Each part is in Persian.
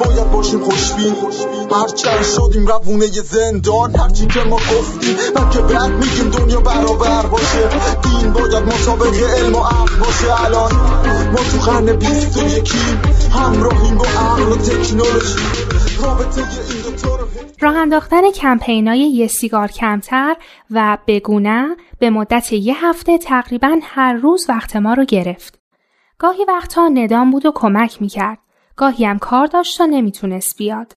باید باشیم خوشبین هرچند شدیم روونه زندان هرچی که ما گفتیم من که بعد میگیم دنیا برابر باشه دین باید مطابق علم و عقل باشه الان ما تو قرن بیست و یکیم همراهیم با عقل و تکنولوژی رابطه این دوتا رو راه انداختن کمپینای یه سیگار کمتر و بگونه به مدت یه هفته تقریبا هر روز وقت ما رو گرفت. گاهی وقتها ندام بود و کمک می‌کرد. گاهی هم کار داشت و نمی‌تونست بیاد.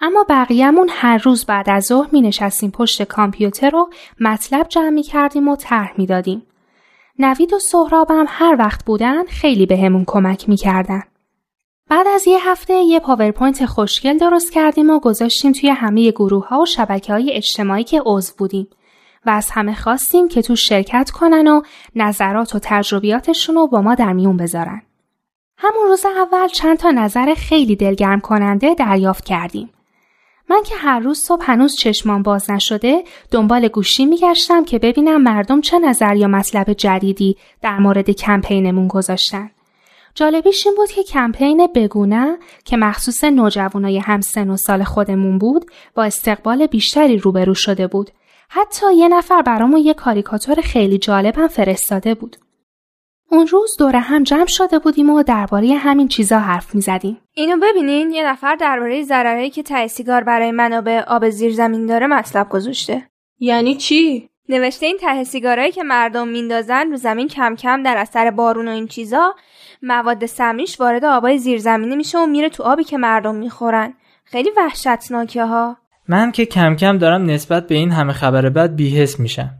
اما بقیهمون هر روز بعد از ظهر می نشستیم پشت کامپیوتر و مطلب جمع می کردیم و طرح می دادیم. نوید و سهرابم هر وقت بودن خیلی بهمون به کمک می کردن. بعد از یه هفته یه پاورپوینت خوشگل درست کردیم و گذاشتیم توی همه گروه ها و شبکه های اجتماعی که عضو بودیم و از همه خواستیم که تو شرکت کنن و نظرات و تجربیاتشون رو با ما در میون بذارن. همون روز اول چند تا نظر خیلی دلگرم کننده دریافت کردیم. من که هر روز صبح هنوز چشمان باز نشده دنبال گوشی میگشتم که ببینم مردم چه نظر یا مطلب جدیدی در مورد کمپینمون گذاشتن. جالبیش این بود که کمپین بگونه که مخصوص نوجوانای همسن و سال خودمون بود با استقبال بیشتری روبرو شده بود. حتی یه نفر برامون یه کاریکاتور خیلی جالبم فرستاده بود. اون روز دوره هم جمع شده بودیم و درباره همین چیزا حرف می زدیم. اینو ببینین یه نفر درباره ضررهایی که ته سیگار برای منابع آب زیر زمین داره مطلب گذاشته. یعنی چی؟ نوشته این ته سیگارایی که مردم میندازن رو زمین کم کم در اثر بارون و این چیزا مواد سمیش وارد آبای زیرزمینی میشه و میره تو آبی که مردم می‌خورن. خیلی وحشتناکه ها. من که کم کم دارم نسبت به این همه خبر بد بیهس میشم.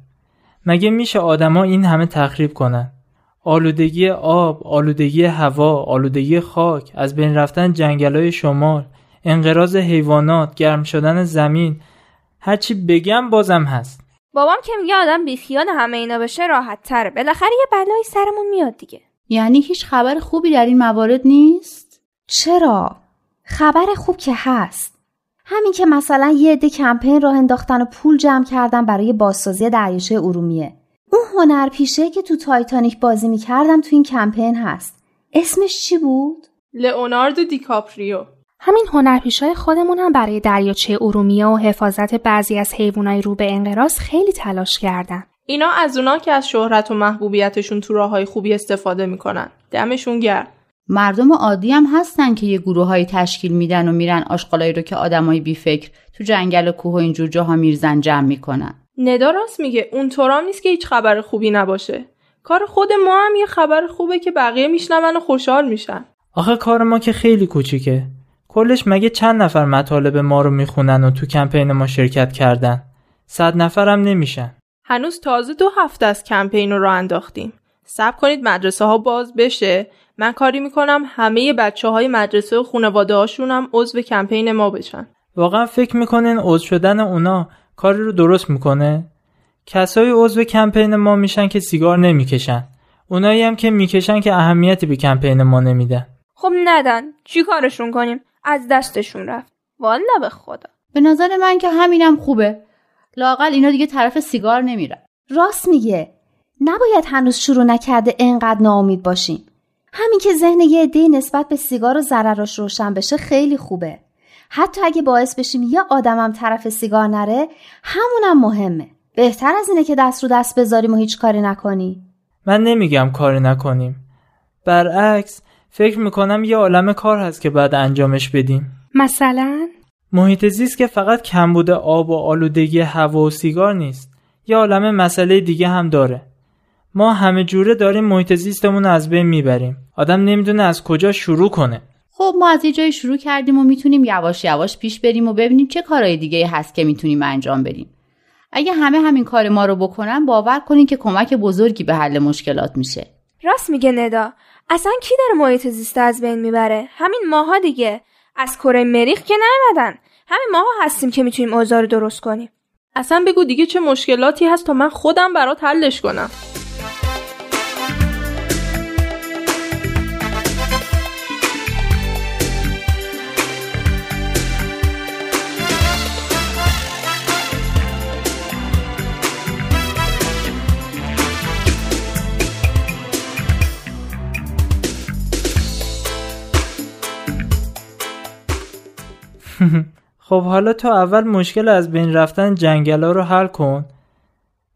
مگه میشه آدما این همه تخریب کنن؟ آلودگی آب، آلودگی هوا، آلودگی خاک، از بین رفتن جنگلای شمال، انقراض حیوانات، گرم شدن زمین، هرچی بگم بازم هست. بابام که میگه آدم بیخیال همه اینا بشه راحت تره. بالاخره یه بلایی سرمون میاد دیگه. یعنی هیچ خبر خوبی در این موارد نیست؟ چرا؟ خبر خوب که هست. همین که مثلا یه عده کمپین راه انداختن و پول جمع کردن برای بازسازی دریاچه ارومیه. اون هنرپیشه که تو تایتانیک بازی می‌کرد تو این کمپین هست اسمش چی بود؟ لئوناردو دیکاپریو همین هنرپیشای خودمون هم برای دریاچه ارومیه و حفاظت بعضی از حیوانای رو به انقراض خیلی تلاش کردن. اینا از اونا که از شهرت و محبوبیتشون تو راههای خوبی استفاده می‌کنن. دمشون گرم. مردم عادی هم هستن که یه گروه های تشکیل میدن و میرن آشغالایی رو که آدمای بیفکر تو جنگل و کوه و اینجور جاها می‌ریزن جمع می‌کنن. ندا راست میگه اونطورام نیست که هیچ خبر خوبی نباشه. کار خود ما هم یه خبر خوبه که بقیه میشنون و خوشحال میشن. آخه کار ما که خیلی کوچیکه. کلش مگه چند نفر مطالب ما رو می‌خونن و تو کمپین ما شرکت کردن؟ صد نفرم نمیشن. هنوز تازه دو هفته از کمپین رو راه انداختیم. صبر کنید مدرسه ها باز بشه. من کاری می‌کنم همه بچه های مدرسه و خانواده هاشون هم عضو کمپین ما بشن. واقعا فکر می‌کنین عضو شدن اونا کاری رو درست می‌کنه؟ کسای عضو کمپین ما میشن که سیگار نمی‌کشن. اونایی هم که می‌کشن که اهمیتی به کمپین ما نمیدن خب ندن. چی کارشون کنیم؟ از دستشون رفت. والا به خدا. به نظر من که همینم خوبه. لاقل اینا دیگه طرف سیگار نمیرن. راست میگه. نباید هنوز شروع نکرده انقدر ناامید باشیم. همین که ذهن یه عده نسبت به سیگار و ضرراش روشن بشه خیلی خوبه. حتی اگه باعث بشیم یه آدمم طرف سیگار نره همونم مهمه. بهتر از اینه که دست رو دست بذاریم و هیچ کاری نکنی. من نمیگم کاری نکنیم. برعکس فکر می‌کنم یه عالم کار هست که بعد انجامش بدیم. مثلا؟ محیط زیست که فقط کمبود آب و آلودگی هوا و سیگار نیست. یه عالم مسئله دیگه هم داره. ما همه جوره داریم محیط زیستمون از بین می‌بریم. آدم نمی‌دونه از کجا شروع کنه. خب ما از یه جایی شروع کردیم و می‌تونیم یواش یواش پیش بریم و ببینیم چه کارهای دیگه هست که می‌تونیم انجام بدیم. اگه همه همین کار ما رو بکنن باور کنین که کمک بزرگی به حل مشکلات میشه. راست میگه ندا. اصلا کی داره محیط زیست از بین می‌بره؟ همین ماها دیگه. از کره مریخ که نیومدن. همین ماها هستیم که می‌تونیم اوضاع رو درست کنیم. اصلا بگو دیگه چه مشکلاتی هست تا من خودم برات حلش کنم خب حالا تو اول مشکل از بین رفتن جنگلا رو حل کن.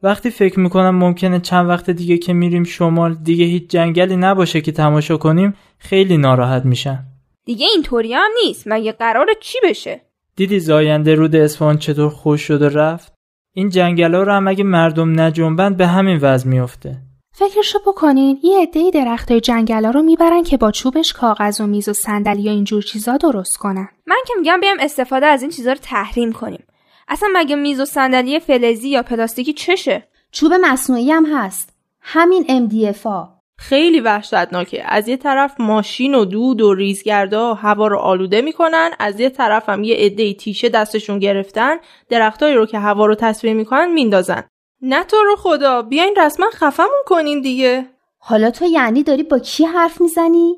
وقتی فکر می‌کنم ممکنه چند وقت دیگه که میریم شمال دیگه هیچ جنگلی نباشه که تماشا کنیم خیلی ناراحت میشن دیگه اینطوری هم نیست. مگه قرار چی بشه؟ دیدی زاینده رود اصفهان چطور خوش شد و رفت؟ این جنگلا رو هم اگه مردم نجنبند به همین وضع میفته فکرشو بکنین یه عدهای درختای جنگلا رو می‌برن که با چوبش کاغذ و میز و صندلی یا اینجور چیزا درست کنن. من که میگم بیام استفاده از این چیزا رو تحریم کنیم. اصلا مگه میز و صندلی فلزی یا پلاستیکی چشه؟ چوب مصنوعی هم هست. همین MDFA خیلی وحشتناکه. از یه طرف ماشین و دود و ریزگردا هوا رو آلوده می‌کنن از یه طرف هم یه عده تیشه دستشون گرفتن درختایی رو که هوا رو تصفیه می‌کنن میندازن. نه تو رو خدا بیاین رسما خفمون کنین دیگه. حالا تو یعنی داری با کی حرف می‌زنی؟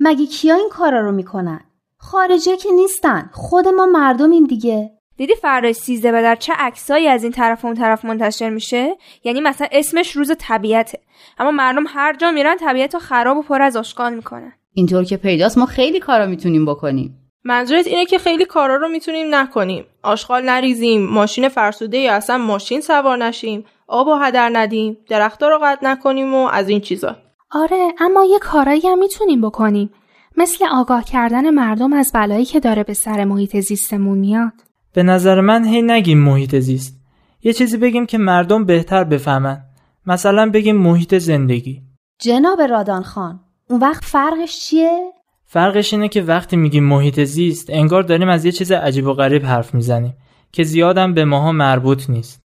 مگه کیا این کارا رو می‌کنن؟ خارجه که نیستن خود ما مردمیم دیگه. دیدی فردا سیزده به در چه عکسایی از این طرف و اون طرف منتشر میشه؟ یعنی مثلا اسمش روز طبیعته. اما مردم هر جا میرن طبیعت رو خراب و پر از اشغال می‌کنن. اینطور که پیداست ما خیلی کارا می‌تونیم بکنیم. منظورت اینه که خیلی کارا رو می‌تونیم نکنیم. آشغال نریزیم ماشین فرسوده یا اصلا ماشین سوار نشیم. آب و هدر ندیم درختها رو قطع نکنیم و از این چیزا. آره اما یه کارایی هم می‌تونیم بکنیم. مثل آگاه کردن مردم از بلایی که داره به سر محیط زیستمون میاد. به نظر من هی نگیم محیط زیست. یه چیزی بگیم که مردم بهتر بفهمن. مثلا بگیم محیط زندگی. جناب رادان خان اون وقت فرقش چیه؟ فرقش اینه که وقتی میگیم محیط زیست انگار داریم از یه چیز عجیب و غریب حرف می‌زنیم که زیادم به ماها مربوط نیست.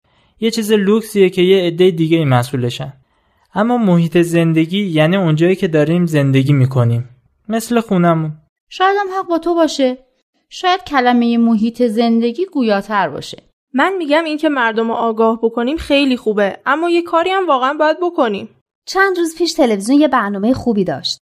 یه چیز لوکسیه که یه عده دیگه ای مسئولشن. اما محیط زندگی یعنی اونجایی که داریم زندگی می‌کنیم. مثل خونمون. شاید هم حق با تو باشه. شاید کلمه محیط زندگی گویاتر باشه. من میگم این که مردم رو آگاه بکنیم خیلی خوبه اما یه کاری هم واقعا باید بکنیم. چند روز پیش تلویزیون یه برنامه خوبی داشت.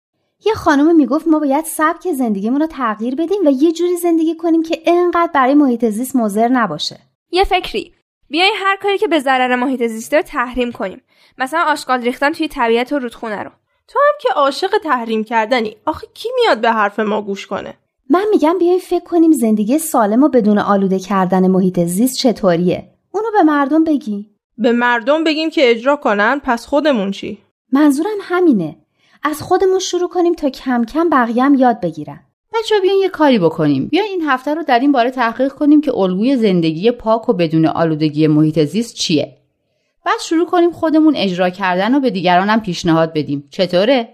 یه خانم می‌گفت ما باید سبک زندگیمون رو تغییر بدیم و یه جوری زندگی کنیم که انقدر برای محیط زیست مضر نباشه. یه فکری. بیاین هر کاری که به ضرر محیط زیست رو تحریم کنیم. مثلا آشغال ریختن توی طبیعت و رودخونه رو. تو هم که عاشق تحریم کردنی آخه کی میاد به حرف ما گوش کنه؟ من میگم بیاین فکر کنیم زندگی سالم و بدون آلوده کردن محیط زیست چطوریه؟ اونو به مردم بگی. به مردم بگیم که اجرا کنن پس خودمون چی؟ منظورم همینه. از خودمون شروع کنیم تا کم کم بقیه هم یاد بگیرن. بچه بیاین یه کاری بکنیم. بیاین این هفته رو در این باره تحقیق کنیم که الگوی زندگی پاک و بدون آلودگی محیط زیست چیه. بعد شروع کنیم خودمون اجرا کردن و به دیگرانم پیشنهاد بدیم. چطوره؟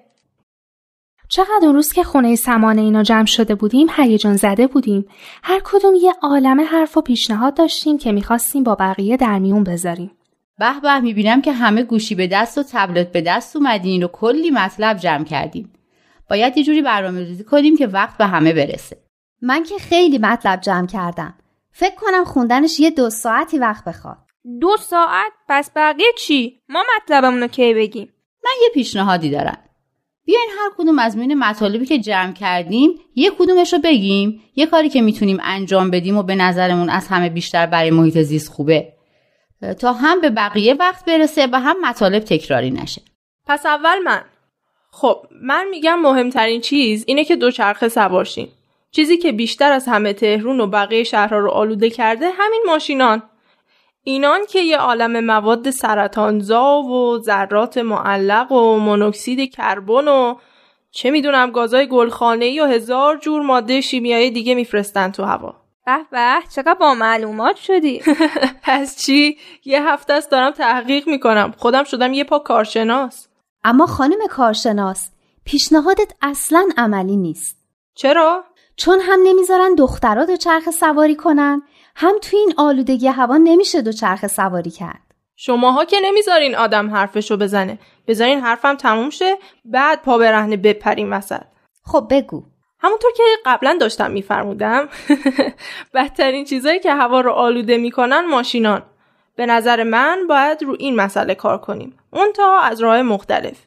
چقدر اون روز که خونه سمانه اینا جمع شده بودیم هیجان زده بودیم. هر کدوم یه عالم حرف و پیشنهاد داشتیم که می‌خواستیم با بقیه در میون بذاریم. به به می‌بینم که همه گوشی به دست و تبلت به دست اومدین و کلی مطلب جمع کردیم باید یه جوری برنامه ریزی کنیم که وقت به همه برسه. من که خیلی مطلب جمع کردم. فکر کنم خوندنش یه دو ساعتی وقت بخواد. دو ساعت؟ پس بقیه چی؟ ما مطلبمون رو کی بگیم؟ من یه پیشنهادی دارم. بیاین هر کدوم از میون مطالبی که جمع کردیم یه کدومش رو بگیم. یه کاری که می‌تونیم انجام بدیم و به نظرمون از همه بیشتر برای محیط زیست خوبه. تا هم به بقیه وقت برسه و هم مطالب تکراری نشه. پس اول من. خب من میگم مهمترین چیز اینه که دوچرخه سوار شیم. چیزی که بیشتر از همه تهرون و بقیه شهرها رو آلوده کرده همین ماشینان. اینان که یه عالم مواد سرطانزا و ذرات معلق و مونوکسید کربن و چه می‌دونم گازای گلخانه و هزار جور ماده شیمیایی دیگه میفرستن تو هوا. به به چقدر با معلومات شدی. پس چی؟ یه هفته است دارم تحقیق می‌کنم. خودم شدم یه پا کارشناس. اما خانم کارشناس پیشنهادت اصلا عملی نیست. چرا؟ چون هم نمی‌ذارن دخترها چرخ سواری کنن هم تو این آلودگی هوا نمیشه چرخ سواری کرد. شماها که نمی‌ذارین آدم حرفشو بزنه. بذارین حرفم تموم شه بعد پا برهنه بپریم وسط. خب بگو. همونطور که قبلا داشتم میفرمودم بدترین چیزایی که هوا رو آلوده می‌کنن ماشینان. به نظر من باید رو این مسئله کار کنیم. اون تا از راه مختلف.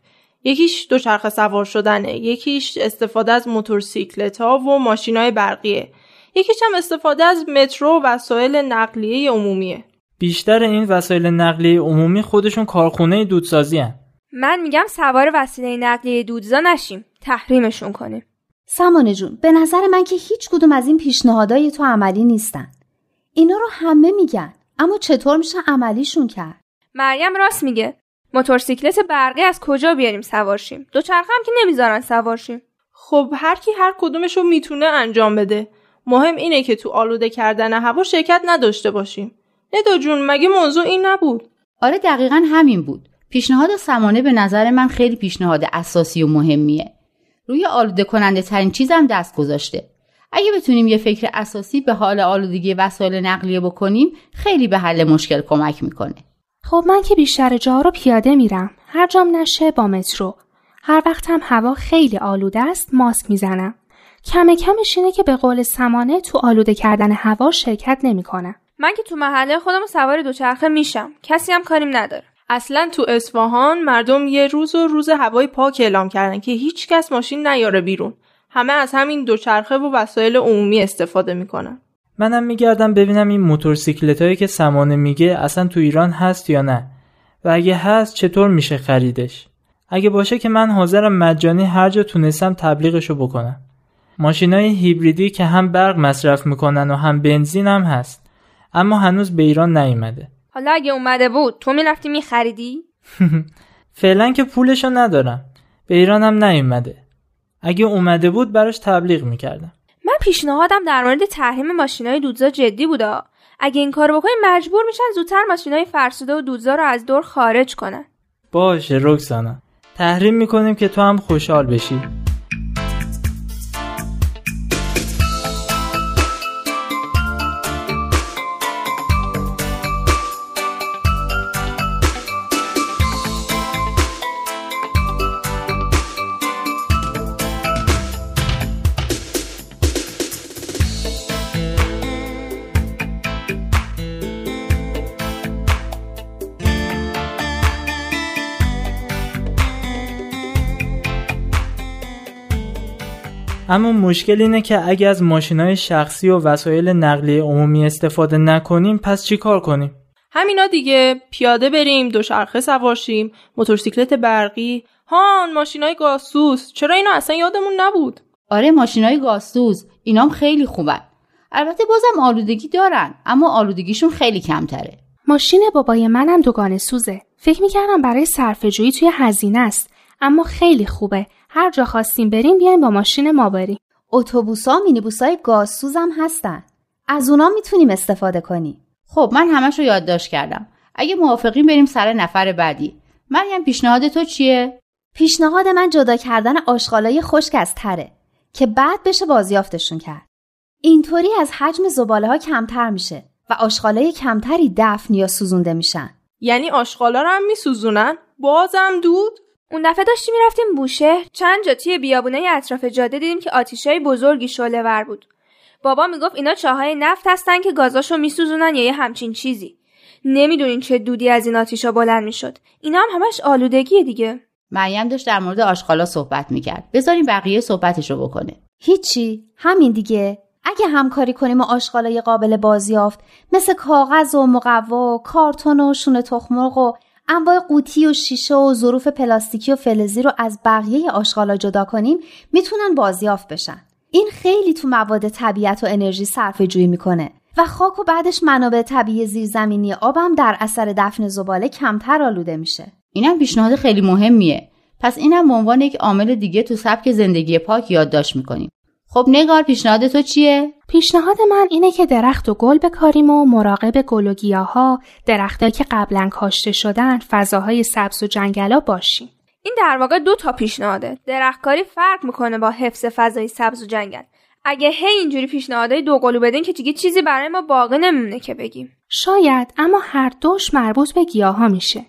یکیش دوچرخه سوار شدنه. یکیش استفاده از موتورسیکلت ها و ماشین های برقیه. یکیش هم استفاده از مترو و وسایل نقلیه عمومیه. بیشتر این وسایل نقلیه عمومی خودشون کارخونه دودسازی هن. من میگم سوار وسیله نقلیه دودزا نشیم. تحریمشون کنیم. سمانه جون به نظر من که هیچ کدوم از این پیشنهادای تو عملی نیستن. اینا رو همه میگن اما چطور میشه عملیشون کرد؟ مریم راست میگه. موتورسیکلت برقی از کجا بیاریم سوارشیم دوچرخه هم که نمی‌ذارن سوارشیم خب هر کی هر کدومش رو می‌تونه انجام بده. مهم اینه که تو آلوده کردن هوا شرکت نداشته باشیم. ندا جون مگه موضوع این نبود؟ آره دقیقا همین بود. پیشنهاد سمانه به نظر من خیلی پیشنهاد اساسی و مهمیه. روی آلوده کننده ترین چیزم دست گذاشته. اگه بتونیم یه فکر اساسی به حال آلودگی وسایل نقلیه بکنیم خیلی به حل مشکل کمک می‌کنه. خب من که بیشتر جا رو پیاده میرم. هر جام نشه با مترو. هر وقتم هوا خیلی آلوده است ماسک می‌زنم. کم کمش اینه که به قول سمانه تو آلوده کردن هوا شرکت نمی‌کنم من که تو محله خودم سوار دوچرخه میشم. کسی هم کاریم نداره. اصلا تو اصفهان مردم یه روز و روز هوای پاک اعلام کردن که هیچ کس ماشین نیاره بیرون. همه از همین دوچرخه و وسایل عمومی استفاده می‌کنن. منم میگردم ببینم این موتورسیکلت هایی که سمانه میگه اصلا تو ایران هست یا نه؟ و اگه هست چطور میشه خریدش؟ اگه باشه که من حاضرم مجانی هر جا تونستم تبلیغشو بکنم. ماشینای هیبریدی که هم برق مصرف می‌کنن و هم بنزین هم هست. اما هنوز به ایران نیومده. حالا اگه اومده بود تو می‌رفتی میخریدی؟ فعلا که پولشو ندارم. به ایران هم نیومده. اگه اومده بود براش تبلیغ می‌کردم. من پیشنهادم در مورد تحریم ماشینای دودزا جدی بودا. اگه این کارو بکنیم مجبور میشن زودتر ماشینای فرسوده و دودزا رو از دور خارج کنن. باشه رکسانا تحریم می‌کنیم که تو هم خوشحال بشی. اما مشکل اینه که اگه از ماشینای شخصی و وسایل نقلیه عمومی استفاده نکنیم پس چی کار کنیم؟ همینا دیگه پیاده بریم دوچرخه سوارشیم موتورسیکلت برقی. هان ماشینای گازسوز. چرا اینا اصلا یادمون نبود؟ آره ماشینای گازسوز. اینام خیلی خوبن. البته بازم آلودگی دارن اما آلودگیشون خیلی کمتره. ماشین بابای منم دوگانه سوزه. فکر می‌کردم برای صرفه‌جویی توی هزینه است اما خیلی خوبه. هر جا خواستیم بریم بیایم با ماشین ما بریم. اتوبوسا مینیبوسای گازسوز هم هستن. از اونا می‌تونیم استفاده کنیم. خب من همش رو یادداشت کردم. اگه موافقیم بریم سر نفر بعدی. مریم پیشنهاد تو چیه؟ پیشنهاد من جدا کردن آشغالای خشک از تره که بعد بشه بازیافتشون کرد. اینطوری از حجم زباله ها کمتر میشه و آشغالای کمتری دفن یا سوزونده میشن. یعنی آشغالا رو هم میسوزونن؟ بازم دود؟ اون دفعه داشتیم می‌رفتیم بوشه چند جا توی بیابونه اطراف جاده دیدیم که آتیشای بزرگی شعله ور بود. بابا می‌گفت اینا چاهای نفت هستن که گازاشو میسوزونن یا یه همچین چیزی. نمی‌دونین چه دودی از این آتیشا بلند می‌شد. اینا هم همش آلودگیه دیگه. مریم داشت در مورد آشغالا صحبت می‌کرد. بذاریم بقیه صحبتشو بکنه. هیچی. همین دیگه. اگه همکاری کنیم و آشغالای قابل بازیافت مثل کاغذ و مقوا و کارتون و شونه تخمرغ و انواع قوطی و شیشه و ظروف پلاستیکی و فلزی رو از بقیه آشغالا جدا کنیم می‌تونن بازیافت بشن. این خیلی تو مواد طبیعت و انرژی صرفه جویی می‌کنه و خاک و بعدش منابع طبیعی زیرزمینی آبم در اثر دفن زباله کمتر آلوده میشه. اینم پیشنهاد خیلی مهمیه. پس اینم به عنوان یک عامل دیگه تو سبک زندگی پاک یادداشت می‌کنیم. خب نگار پیشنهاد تو چیه؟ پیشنهاد من اینه که درخت و گل بکاریم و مراقب گل و گیاها درختهایی که قبلا کاشته شدن فضاهای سبز و جنگلا باشیم. این در واقع دو تا پیشنهاده. درختکاری فرق می‌کنه با حفظ فضای سبز و جنگل. اگه هی اینجوری پیشنهادهای دو قلو بدین که دیگه چیزی برای ما باقی نمیمونه که بگیم. شاید اما هر دوش مربوط به گیاها میشه.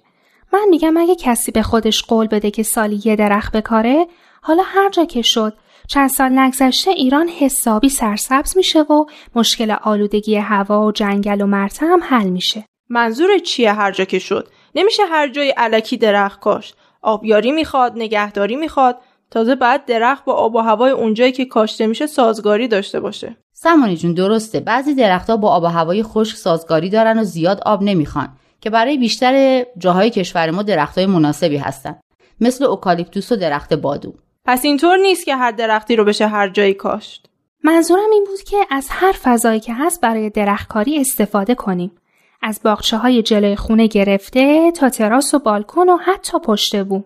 من میگم اگه کسی به خودش قول بده که سالی یه درخت بکاره حالا هر جا که شد چند سال نگذشته ایران حسابی سرسبز میشه و مشکل آلودگی هوا و جنگل و مرتع هم حل میشه. منظور چیه هر جا که شد؟ نمیشه هر جای علکی درخت کاشت. آبیاری می‌خواد نگهداری می‌خواد. تازه بعد درخت با آب و هوای اونجایی که کاشته میشه سازگاری داشته باشه. سمانی جون درسته. بعضی درختها با آب و هوای خشک سازگاری دارن و زیاد آب نمی‌خوان که برای بیشتر جاهای کشور ما درختهای مناسبی هستن. مثل اوکالیپتوس و درخت بادو. پس اینطور نیست که هر درختی رو بشه هر جایی کاشت منظورم این بود که از هر فضایی که هست برای درختکاری استفاده کنیم از باغچه های جلوی خونه گرفته تا تراس و بالکن و حتی پشت بوم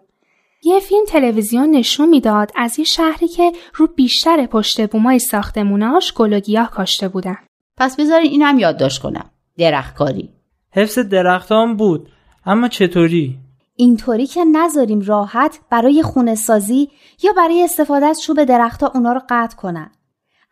یه فیلم تلویزیون نشون می‌داد از یه شهری که رو بیشتر پشت بومای ساختموناش گل و گیاه کاشته بودن. پس بذارین این هم یادداشت کنم. درختکاری. حفظ درختان بود اما چطوری؟ اینطوری که نذاریم راحت برای خونه سازی یا برای استفاده از چوب درختها اونا رو قطع کنن.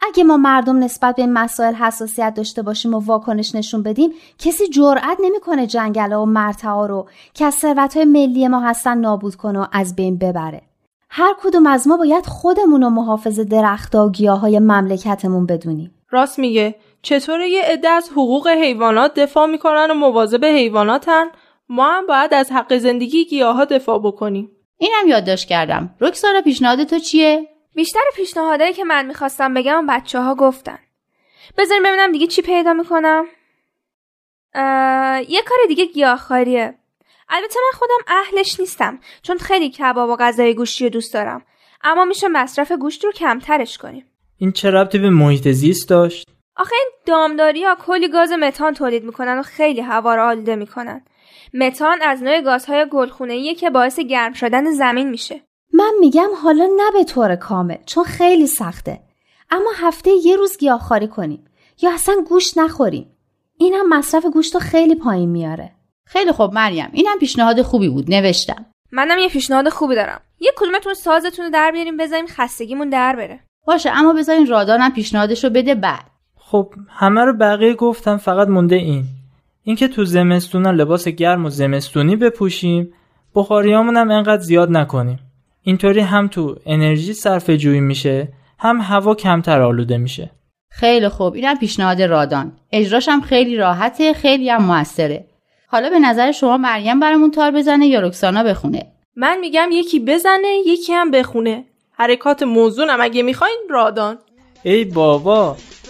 اگه ما مردم نسبت به مسائل حساسیت داشته باشیم و واکنش نشون بدیم کسی جرأت نمی‌کنه جنگل و مرتعا رو که از ثروت ملی ما هستن نابود کنه و از بین ببره. هر کدوم از ما باید خودمون رو محافظ درختها و گیاهای مملکتمون بدونیم. راست میگه. چطوره یه عده از حقوق حیوانات دفاع می‌کنن و مواظب حیواناتن؟ ما هم باید از حق زندگی گیاها دفاع بکنیم. اینم یادداشت کردم. رکسانا پیشنهاد تو چیه؟ بیشتر پیشنهادهایی که من می‌خواستم بگم بچه ها گفتن. بذاریم ببینم دیگه چی پیدا می‌کنم. یه کار دیگه گیاهخواریه البته من خودم اهلش نیستم چون خیلی کباب و غذای گوشتی رو دوست دارم. اما میشه مصرف گوشت رو کمترش کنیم. این چه ربطی به محیط زیست داشت؟ آخه این دامداری ها کلی گاز متان تولید می‌کنن و خیلی هوا رو آلوده می‌کنن. متان از نوع گازهای گلخونه‌ایه که باعث گرم شدن زمین میشه. من میگم حالا نه به طور کامل چون خیلی سخته. اما هفته یه روز گیاهخواری کنیم. یا اصلا گوشت نخوریم. این هم مصرف گوشت رو خیلی پایین میاره. خیلی خوب مریم اینم پیشنهاد خوبی بود نوشتم. منم یه پیشنهاد خوبی دارم. یه کدومتون سازتون رو در بیاریم بذاریم خستگیمون در بره. باشه اما بذارین رادانم پیشنهادش رو بده بعد. خب همه رو بقیه گفتم فقط مونده این. اینکه تو زمستونا لباس گرم و زمستونی بپوشیم بخاریامون هم انقدر زیاد نکنیم. اینطوری هم تو انرژی صرف جویی میشه هم هوا کمتر آلوده میشه. خیلی خوب. اینم پیشنهاد رادان. اجراش هم خیلی راحته خیلی هم موثره. حالا به نظر شما مریم برامون تار بزنه یا رکسانا بخونه؟ من میگم یکی بزنه یکی هم بخونه. حرکات موزونم. اگه می‌خواین رادان. ای بابا